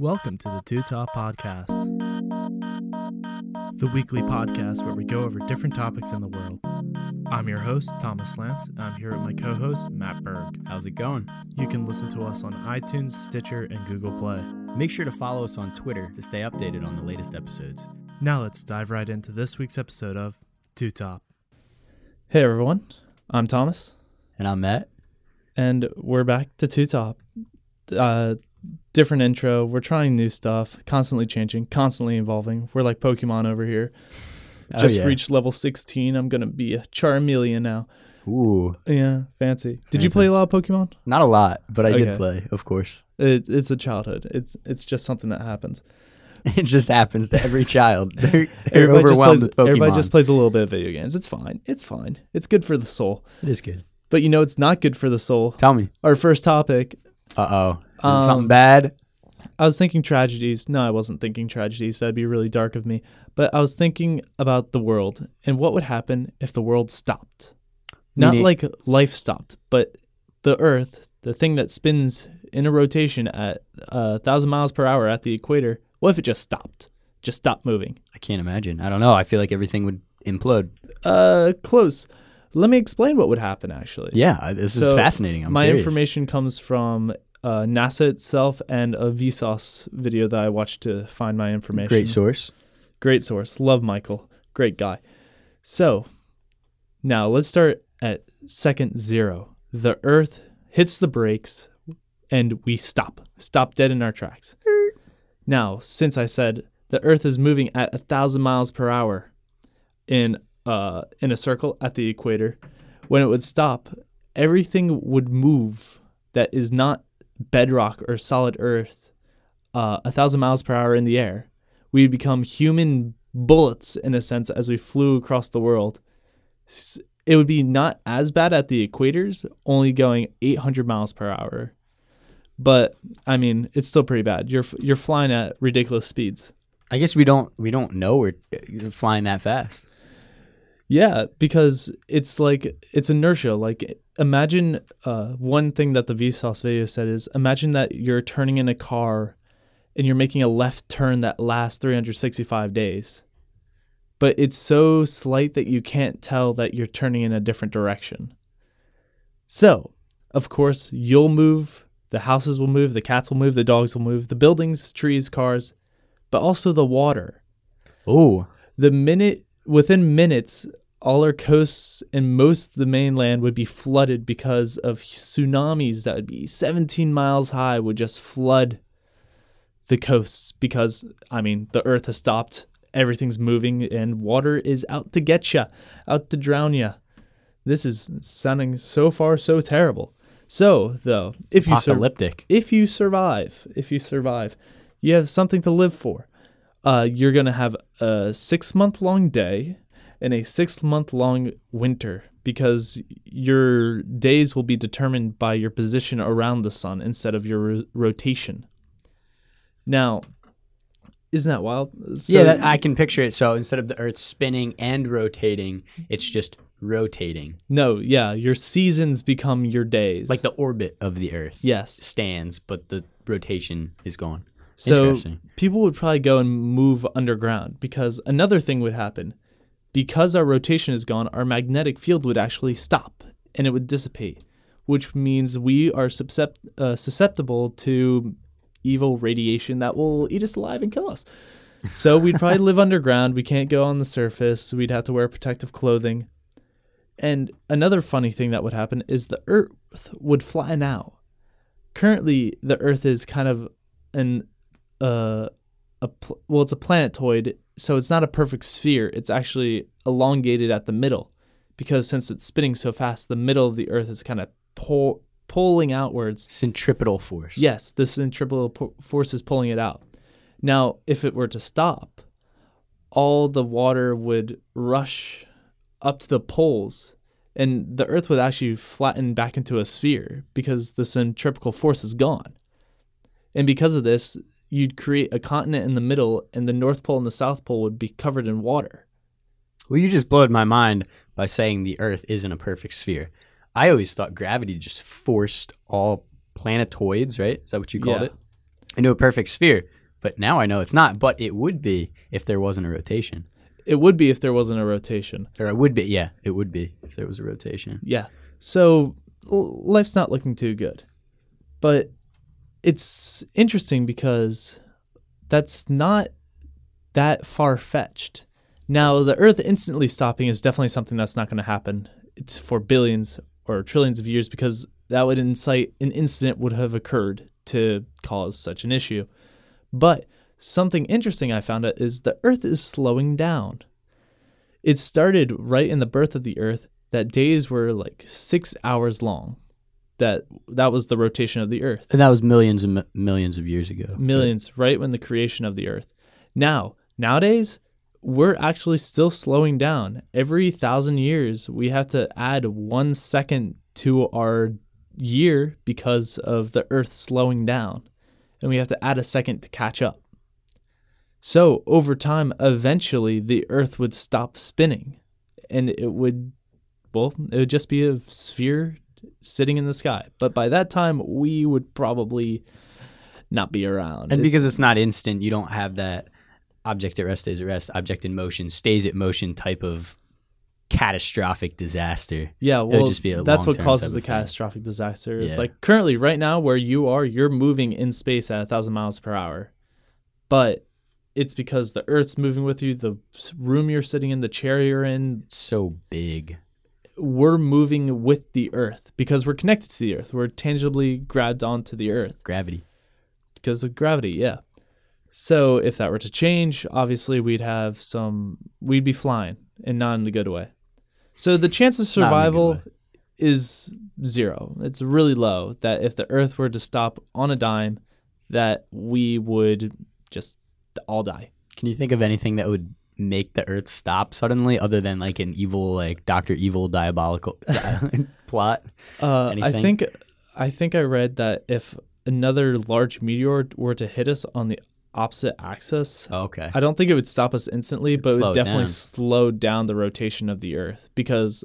Welcome to the Two Top Podcast, the weekly podcast where we go over different topics in the world. I'm your host, Thomas Lance. and I'm here with my co host, Matt Berg. How's it going? You can listen to us on iTunes, Stitcher, and Google Play. Make sure to follow us on Twitter to stay updated on the latest episodes. Now let's dive right into this week's episode of Two Top. Hey everyone, I'm Thomas, And I'm Matt. and we're back to Two Top. Uh, different intro. We're trying new stuff, constantly changing, constantly evolving. We're like Pokemon over here. Oh, Just yeah. reached level 16. I'm gonna be a Charmeleon now. Ooh, Yeah, fancy. Did you play a lot of Pokemon? not a lot, but I Okay. did play, of course. It, it's a childhood. It's it's just something that happens. It just happens to every child. They're, they're Everybody just, plays, with Pokemon. everybody just plays a little bit of video games. It's fine. It's fine. It's good for the soul. it is good. But you know, it's not good for the soul. Tell me. Our first topic Uh oh. Um, something bad? I was thinking tragedies. No, I wasn't thinking tragedies. That'd be really dark of me. But I was thinking about the world and what would happen if the world stopped. Not Meaning- like life stopped, but the Earth, the thing that spins in a rotation at a thousand miles per hour at the equator. What if it just stopped? Just stopped moving. I can't imagine. I don't know. I feel like everything would implode. Uh, close. Let me explain what would happen. Actually, Yeah, this is fascinating. I'm my curious. information comes from uh, NASA itself and a Vsauce video that I watched to find my information. Great source. Great source. Love Michael. Great guy. So, now let's start at second zero. The Earth hits the brakes and we stop. Stop dead in our tracks. Now, since I said the Earth is moving at a thousand miles per hour in uh in a circle at the equator, when it would stop, everything would move that is not bedrock or solid Earth uh, a thousand miles per hour in the air we become human bullets in a sense as we flew across the world. It would be not as bad at the equators, only going 800 miles per hour. But I mean, it's still pretty bad. You're you're flying at ridiculous speeds. I guess we don't we don't know we're uh, flying that fast. Yeah, because it's like it's inertia. Like imagine uh, one thing that the Vsauce video said is imagine that you're turning in a car and you're making a left turn that lasts 365 days. But it's so slight that you can't tell that you're turning in a different direction. So, of course, you'll move, the houses will move, the cats will move, the dogs will move, the buildings, trees, cars, but also the water Oh, the minute within minutes all our coasts and most of the mainland would be flooded because of tsunamis that would be 17 miles high would just flood the coasts because i mean the earth has stopped. Everything's moving and water is out to get ya out to drown ya. This is sounding so far so terrible. So though if you sur- if you survive, if you survive, you have something to live for. Uh, you're gonna have a six month long day and a six month long winter because your days will be determined by your position around the sun instead of your ro- rotation. Now, isn't that wild? So- yeah, that, I can picture it. So instead of the Earth spinning and rotating, it's just rotating, no, yeah, your seasons become your days. like the orbit of the Earth. yes. stands, but the rotation is gone. So people would probably go and move underground because another thing would happen. Because our rotation is gone, our magnetic field would actually stop and it would dissipate, which means we are suscept- uh, susceptible to evil radiation that will eat us alive and kill us. So we'd probably live underground. We can't go on the surface. We'd have to wear protective clothing. And another funny thing that would happen is the Earth would flatten out. Currently, the Earth is kind of an uh, a pl- well, it's a planetoid, so it's not a perfect sphere. It's actually elongated at the middle, because since it's spinning so fast, the middle of the Earth is kind of pull, pulling outwards. Centripetal force. Yes, the centripetal po- force is pulling it out. Now, if it were to stop, all the water would rush up to the poles, and the Earth would actually flatten back into a sphere because the centripetal force is gone. And because of this, you'd create a continent in the middle, and the North Pole and the South Pole would be covered in water. Well, you just blowed my mind by saying the Earth isn't a perfect sphere. I always thought gravity just forced all planetoids, right? Is that what you called Yeah. it? into a perfect sphere. But now I know it's not. But it would be if there wasn't a rotation. It would be if there wasn't a rotation. Or it would be, yeah, it would be if there was a rotation. Yeah. So l- life's not looking too good. But it's interesting because that's not that far fetched. Now, the Earth instantly stopping is definitely something that's not going to happen. It's for billions or trillions of years because that would incite an incident would have occurred to cause such an issue. But something interesting I found out is the Earth is slowing down. It started right in the birth of the Earth that days were like six hours long. That that was the rotation of the Earth. And that was millions and mi- millions of years ago. Millions, right when the creation of the Earth. Now, nowadays, we're actually still slowing down. Every thousand years, we have to add one second to our year because of the Earth slowing down. And we have to add a second to catch up. So, over time, eventually, the Earth would stop spinning and it would, well, it would just be a sphere sitting in the sky. But by that time, we would probably not be around. And because it's not instant, you don't have that object at rest stays at rest, object in motion stays at motion type of catastrophic disaster. Yeah, well, just be a that's what causes the catastrophic disaster. It's Yeah. like currently, right now, where you are, you're moving in space at a thousand miles per hour, but it's because the Earth's moving with you. The room you're sitting in, the chair you're in, It's so big. We're moving with the Earth because we're connected to the Earth. We're tangibly grabbed onto the Earth Gravity. because of gravity. Yeah. So if that were to change, obviously we'd have some. We'd be flying, and not in the good way. So the chance of Not in the good survival is zero. It's really low. That if the Earth were to stop on a dime, that we would just all die. Can you think of anything that would make the Earth stop suddenly, other than like an evil, like Doctor Evil diabolical plot? Uh, I think I think I read that if another large meteor were to hit us on the opposite axis, Oh, okay. I don't think it would stop us instantly, but it would definitely down. slow down the rotation of the Earth because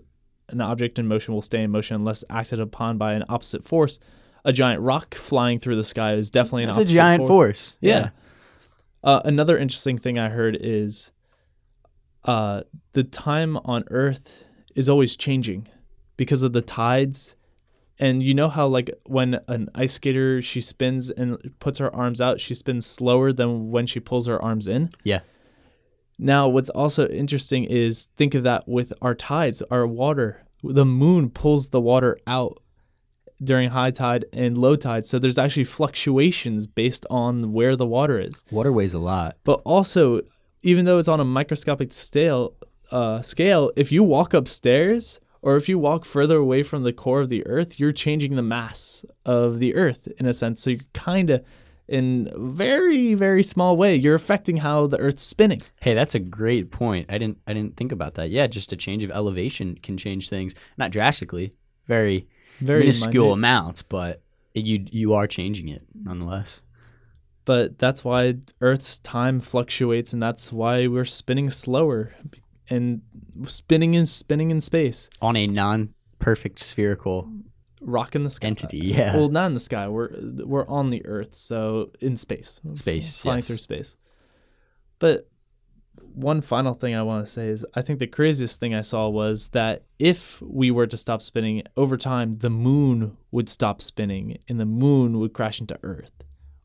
an object in motion will stay in motion unless acted upon by an opposite force. A giant rock flying through the sky is definitely an That's a opposite giant force. force. Yeah. Uh, another interesting thing I heard is uh, the time on Earth is always changing because of the tides. And you know how, like, when an ice skater she spins and puts her arms out, she spins slower than when she pulls her arms in. Yeah. Now, what's also interesting is think of that with our tides, our water. The moon pulls the water out during high tide and low tide. So there's actually fluctuations based on where the water is. Water weighs a lot. But also, even though it's on a microscopic scale, uh, scale, if you walk upstairs or if you walk further away from the core of the Earth, you're changing the mass of the Earth in a sense. So you're kind of, in very very small way, you're affecting how the Earth's spinning. Hey, that's a great point. I didn't I didn't think about that. Yeah, just a change of elevation can change things, not drastically, very, Very minuscule minute. amounts, but you you are changing it nonetheless. But that's why Earth's time fluctuates, and that's why we're spinning slower, and spinning is spinning in space, On a non-perfect spherical rock in the sky. entity, yeah. Well, not in the sky. We're we're on the Earth, so in space, Space, flying yes. through space. But one final thing I want to say is, I think the craziest thing I saw was that if we were to stop spinning over time, the moon would stop spinning, and the moon would crash into Earth,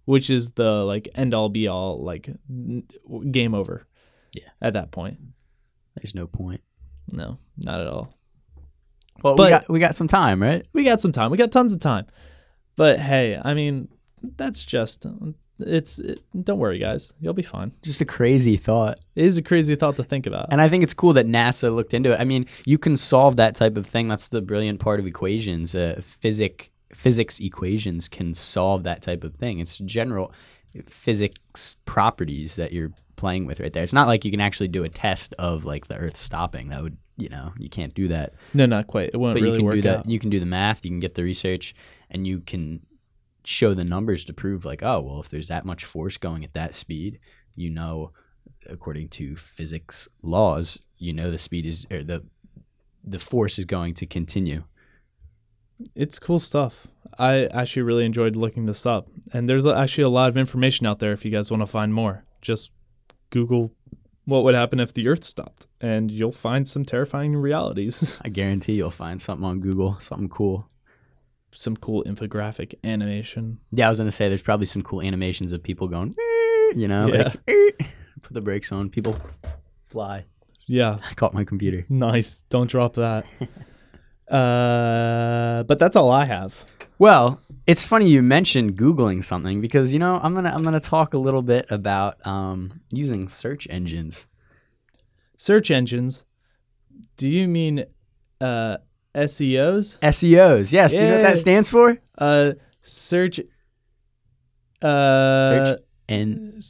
which is the like end all be all, like n- game over. Yeah. At that point, There's no point. no, not at all. Well, But- we got we got some time, right? we got some time. We got tons of time. But hey, I mean, that's just it's. It, don't worry, guys. You'll be fine. Just a crazy thought. It is a crazy thought to think about. And I think it's cool that NASA looked into it. I mean, you can solve that type of thing. That's the brilliant part of equations. Uh, physic physics equations can solve that type of thing. It's general physics properties that you're playing with right there. It's not like you can actually do a test of like the Earth stopping. That would, you know, you can't do that. no, not quite. It won't but really you can work do that. out. You can do the math. You can get the research, and you can show the numbers to prove like, oh, well, if there's that much force going at that speed, you know, according to physics laws, you know the speed is or the the force is going to continue. It's cool stuff. I actually really enjoyed looking this up, and there's actually a lot of information out there if you guys want to find more. Just Google what would happen if the Earth stopped, and you'll find some terrifying realities. I guarantee you'll find something on Google, something cool. some cool infographic animation. Yeah, I was gonna say there's probably some cool animations of people going, you know, Yeah. like put the brakes on, people fly. Yeah, I caught my computer. nice. Don't drop that. uh, but that's all I have. Well, it's funny you mentioned googling something because you know I'm gonna I'm gonna talk a little bit about um, using search engines. Search engines. Do you mean uh, SEOs? SEOs, yes. Do you know what that stands for? Uh, search. Uh, Search and s-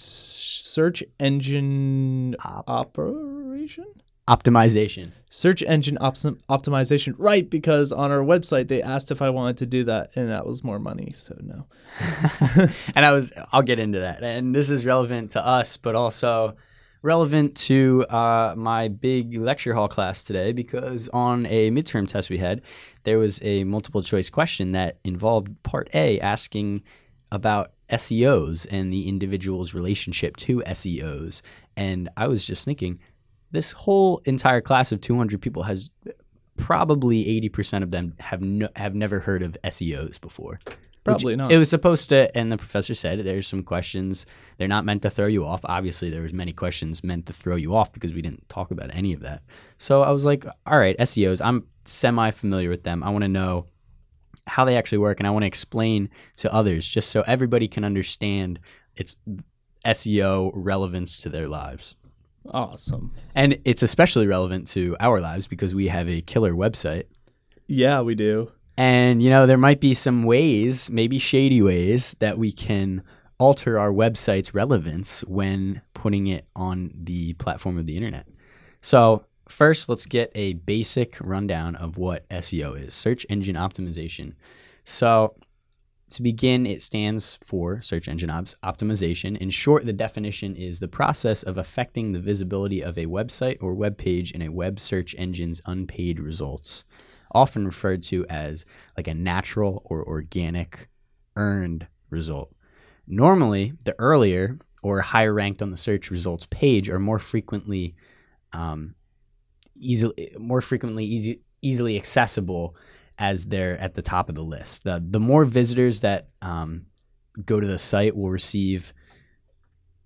search engine Op- operation. Optimization. Search engine optim- optimization. Right, because on our website they asked if I wanted to do that, and that was more money. So no. and I was I'll get into that. And this is relevant to us, but also relevant to uh, my big lecture hall class today because on a midterm test we had, there was a multiple choice question that involved part A asking about SEOs and the individual's relationship to SEOs. And I was just thinking, this whole entire class of 200 people has probably 80% of them have no, have never heard of SEOs before. Probably not. It was supposed to, and the professor said there's some questions. They're not meant to throw you off. Obviously, there was many questions meant to throw you off because we didn't talk about any of that. So I was like, all right, SEOs. I'm semi familiar with them. I want to know how they actually work, and I want to explain to others just so everybody can understand its SEO relevance to their lives. Awesome. And it's especially relevant to our lives because we have a killer website. Yeah, we do. And, you know, there might be some ways, maybe shady ways, that we can alter our website's relevance when putting it on the platform of the internet. So, first, let's get a basic rundown of what SEO is search engine optimization. So, to begin, it stands for search engine ops- optimization. In short, the definition is the process of affecting the visibility of a website or web page in a web search engine's unpaid results, often referred to as like a natural or organic earned result. Normally, the earlier or higher ranked on the search results page are more frequently um, easily more frequently easy, easily accessible as they're at the top of the list. The the more visitors that um, go to the site will receive.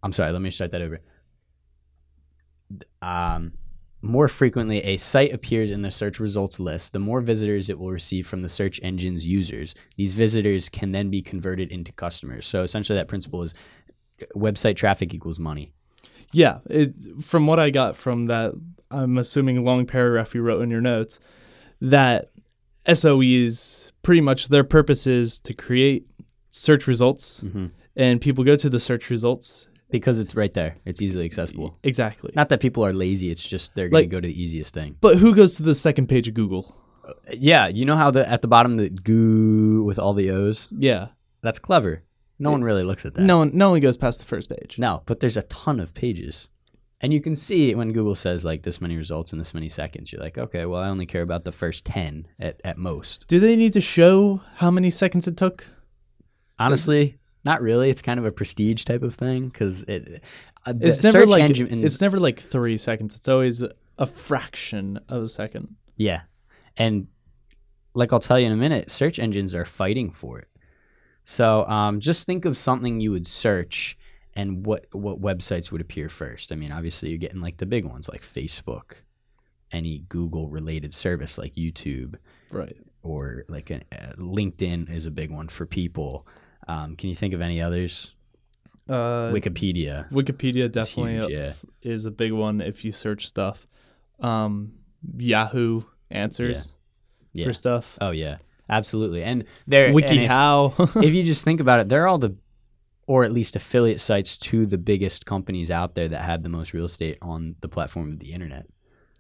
I'm sorry. Let me start that over. Um, more frequently, a site appears in the search results list, the more visitors it will receive from the search engine's users. These visitors can then be converted into customers. So essentially, that principle is website traffic equals money. Yeah, it, from what I got from that, I'm assuming long paragraph you wrote in your notes, that SOEs pretty much their purpose is to create search results, Mm-hmm. and people go to the search results. Because it's right there, it's easily accessible. Exactly. Not that people are lazy; it's just they're going Like- to go to the easiest thing. But who goes to the second page of Google? Yeah, you know how the at the bottom the goo with all the O's. Yeah. That's clever. No one really looks at that. No one, no one goes past the first page. No, but there's a ton of pages. And you can see when Google says like this many results in this many seconds, you're like, okay, well, I only care about the first 10 at, at most. Do they need to show how many seconds it took? Honestly, not really. It's kind of a prestige type of thing because it. Uh, It's never like engine it's never like three seconds. It's always a fraction of a second. Yeah. And like I'll tell you in a minute, search engines are fighting for it. So um, just think of something you would search and what, what websites would appear first. I mean, obviously, you're getting like the big ones like Facebook, any Google related service like YouTube, Right. or like a, uh, LinkedIn is a big one for people. Um, can you think of any others? Uh, Wikipedia. Wikipedia definitely huge, uh, yeah. is a big one if you search stuff. Um, Yahoo answers Yeah. for stuff. Oh, yeah. Absolutely. And there, and if- WikiHow. if you just think about it, they're all the, or at least affiliate sites to the biggest companies out there that have the most real estate on the platform of the internet.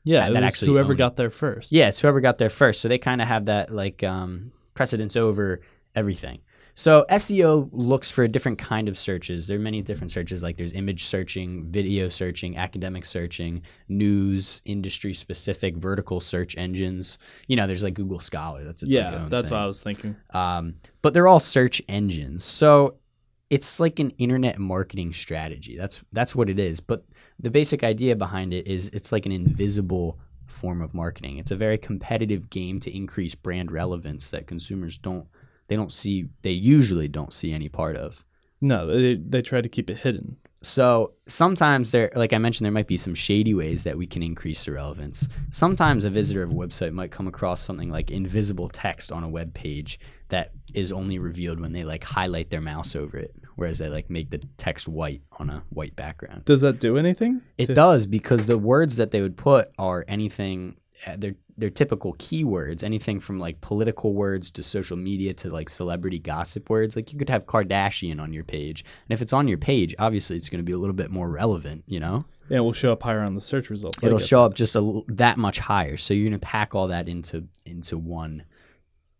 yeah, that actually whoever own it. got there first. Yeah, it's whoever got there first. So they kind of have that like um, precedence over everything. So SEO looks for a different kind of searches. There are many different searches, like there's image searching, video searching, academic searching, news, industry specific, vertical search engines. You know, there's like Google Scholar. That's its yeah, that's thing. what I was thinking. Um, but they're all search engines. So it's like an internet marketing strategy. That's that's what it is. But the basic idea behind it is it's like an invisible form of marketing. It's a very competitive game to increase brand relevance that consumers don't they don't see they usually don't see any part of. No, they they try to keep it hidden. So sometimes there, like I mentioned, there might be some shady ways that we can increase the relevance. Sometimes a visitor of a website might come across something like invisible text on a web page that is only revealed when they like highlight their mouse over it, whereas they like make the text white on a white background. Does that do anything? It to- does because the words that they would put are anything. uh, They're they're typical keywords, anything from like political words to social media to like celebrity gossip words. Like you could have Kardashian on your page, and if it's on your page, obviously it's going to be a little bit more relevant, you know. Yeah, it will show up higher on the search results. It'll show up just a, that much higher. So you're going to pack all that into into one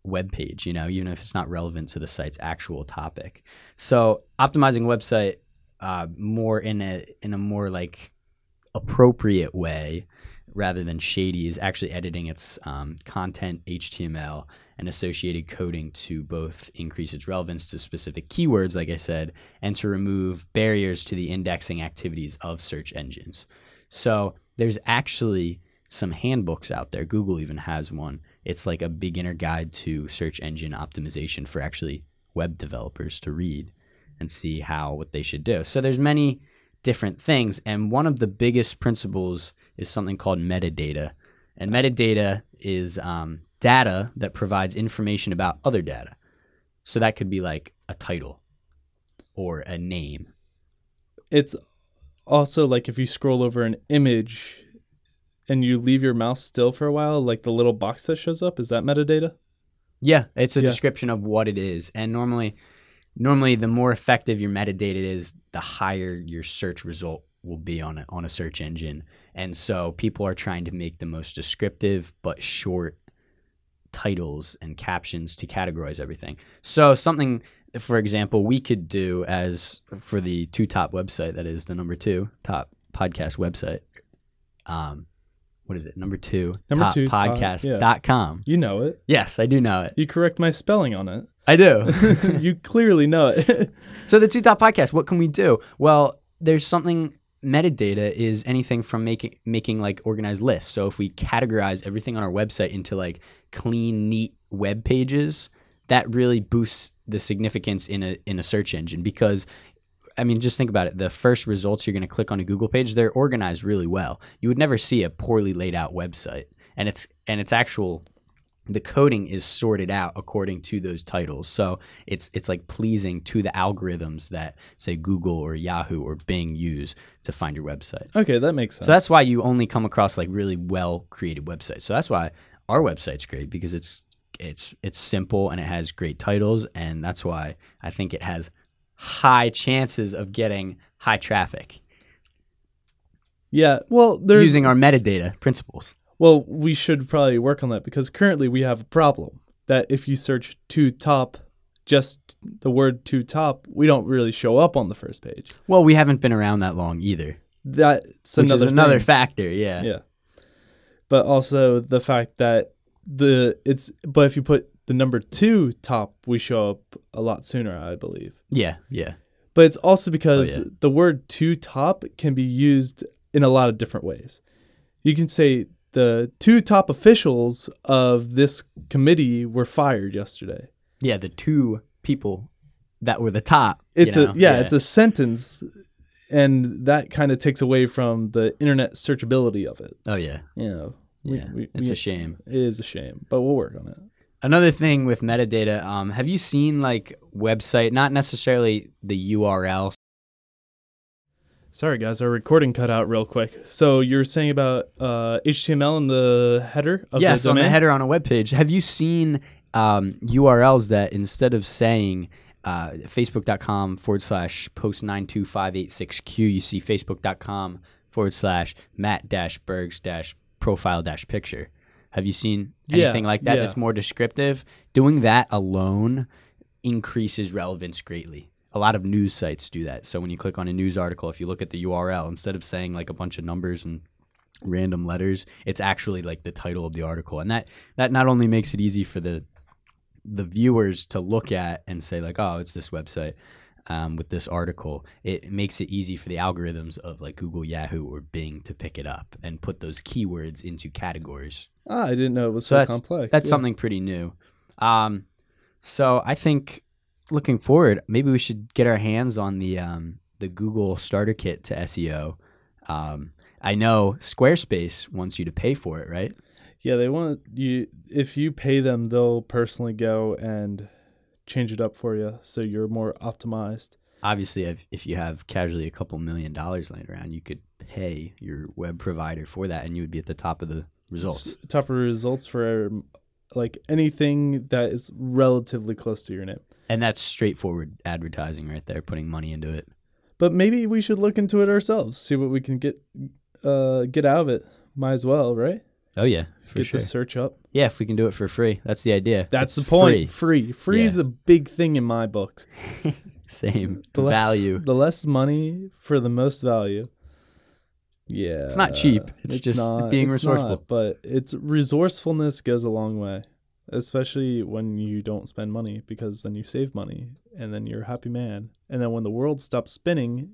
web page, you know, even if it's not relevant to the site's actual topic. So optimizing a website uh, more in a in a more like appropriate way rather than shady is actually editing its um, content HTML and associated coding to both increase its relevance to specific keywords, like I said, and to remove barriers to the indexing activities of search engines. So there's actually some handbooks out there. Google even has one. It's like a beginner guide to search engine optimization for actually web developers to read and see how what they should do. So there's many different things and one of the biggest principles is something called metadata. And metadata is um, data that provides information about other data. So that could be like a title or a name. It's also like if you scroll over an image and you leave your mouse still for a while, like the little box that shows up, is that metadata? Yeah, it's a Yeah. description of what it is. And normally normally the more effective your metadata is, the higher your search result will be on a, on a search engine. And so people are trying to make the most descriptive but short titles and captions to categorize everything. So something for example, we could do as for the two top website that is the number 2 top podcast website. Um what is it? Number 2 Number top two, uh, top- podcast.com. You know it. Yes, I do know it. You correct my spelling on it. I do. you clearly know it. so the two top podcasts, what can we do? Well, there's something metadata is anything from making making like organized lists. So if we categorize everything on our website into like clean, neat web pages, that really boosts the significance in a in a search engine because I mean, just think about it. The first results you're going to click on a Google page, they're organized really well. You would never see a poorly laid out website, and it's and it's actual. The coding is sorted out according to those titles, so it's it's like pleasing to the algorithms that say Google or Yahoo or Bing use to find your website. okay, that makes sense. So that's why you only come across like really well created websites. So that's why our website's great because it's it's it's simple and it has great titles, and that's why I think it has high chances of getting high traffic yeah. Well, there's using our metadata principles. Well, we should probably work on that because currently we have a problem that if you search two top, just the word two top, we don't really show up on the first page. Well, we haven't been around that long either, That's which another another factor. Yeah. yeah. But also the fact that the it's but if you put the number two top, we show up a lot sooner, I believe. yeah, yeah, But it's also because oh, yeah. the word two top can be used in a lot of different ways. You can say the two top officials of this committee were fired yesterday. yeah. The two people that were the top. It's you a know? yeah, it's a sentence and that kind of takes away from the internet searchability of it. oh yeah, You know, we- yeah. we- it's we- a shame. it is a shame, but we'll work on it. Another thing with metadata, um, have you seen like website, not necessarily the URL. Sorry, guys, our recording cut out real quick. So you're saying about uh, HTML in the header of yes, the on domain? the header on a web page. Have you seen um, URLs that instead of saying uh, facebook.com forward slash post 92586Q, you see facebook.com forward slash matt dash bergs dash profile dash picture. Have you seen Yeah, anything like that yeah. that's more descriptive? Doing that alone increases relevance greatly. A lot of news sites do that. So when you click on a news article, if you look at the URL, instead of saying like a bunch of numbers and random letters, it's actually like the title of the article. And that that not only makes it easy for the the viewers to look at and say like, oh, it's this website um, with this article. It makes it easy for the algorithms of like Google, Yahoo, or Bing to pick it up and put those keywords into categories. Ah, I didn't know it was So so, that's complex. that's yeah. something pretty new. Um, so I think looking forward, maybe we should get our hands on the um, the Google Starter Kit to SEO. Um, I know Squarespace wants you to pay for it, right? Yeah, they want you. If you pay them, they'll personally go and change it up for you, so you're more optimized. Obviously, if, if you have casually a couple million dollars laying around, you could pay your web provider for that, and you would be at the top of the results. S- top of results for um, like anything that is relatively close to your name. And that's straightforward advertising right there, putting money into it. But maybe we should look into it ourselves, see what we can get uh, get out of it. Might as well, right? Oh yeah, for get sure. the search up. Yeah, if we can do it for free, that's the idea. That's It's the point. free. Free. Free is a big thing in my books. Same The less, value. The less money for the most value. Yeah. It's not cheap. It's just being it's resourceful. not, but it's resourcefulness goes a long way, especially when you don't spend money because then you save money and then you're a happy man. And then when the world stops spinning,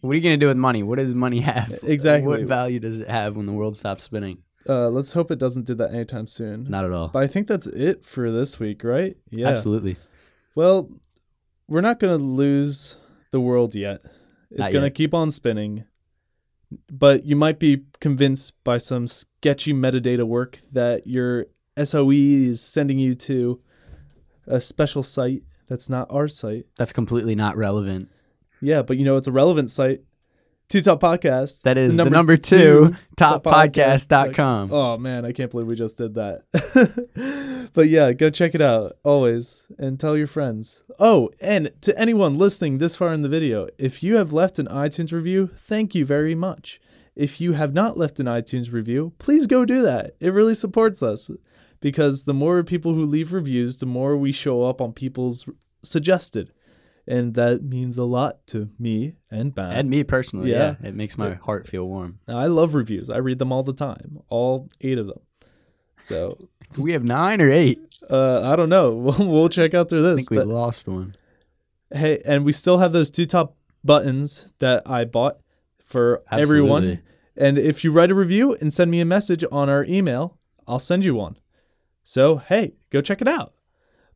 What are you gonna do with money? What does money have? Exactly. What value does it have when the world stops spinning? Uh, let's hope it doesn't do that anytime soon. Not at all. But I think that's it for this week, right? Yeah. Absolutely. Well, we're not going to lose the world yet. It's going to keep on spinning. But you might be convinced by some sketchy metadata work that your SOE is sending you to a special site that's not our site. That's completely not relevant. Yeah, but you know it's a relevant site. Two Top Podcast. That is the number, two, toppodcast.com. Oh man, I can't believe we just did that. but yeah, go check it out always and tell your friends. Oh, and to anyone listening this far in the video, if you have left an iTunes review, thank you very much. If you have not left an iTunes review, please go do that. It really supports us because the more people who leave reviews, the more we show up on people's suggested. And that means a lot to me and Matt. And me personally, Yeah. yeah. It makes my heart feel warm. I love reviews. I read them all the time, all eight of them. So we have nine or eight? uh, I don't know. We'll, we'll check out through I this. think we lost one. hey, and we still have those two top buttons that I bought for everyone. And if you write a review and send me a message on our email, I'll send you one. So hey, go check it out.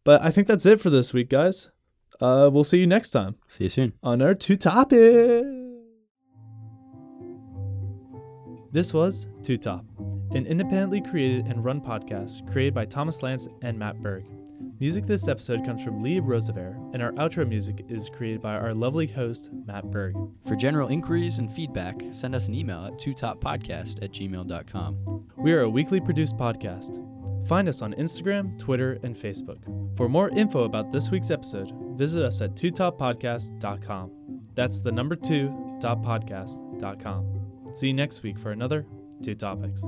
But I think that's it for this week, guys. Uh, we'll see you next time See you soon. on our two topic. This was Two Top, an independently created and run podcast created by Thomas Lance and Matt Berg. Music this episode comes from Lee Roosevelt, and our outro music is created by our lovely host, Matt Berg. For general inquiries and feedback, send us an email at twotoppodcast at gmail.com. We are a weekly produced podcast. Find us on Instagram, Twitter, and Facebook. For more info about this week's episode, visit us at twotoppodcast.com. That's the number two, dot podcast.com. See you next week for another Two Topics.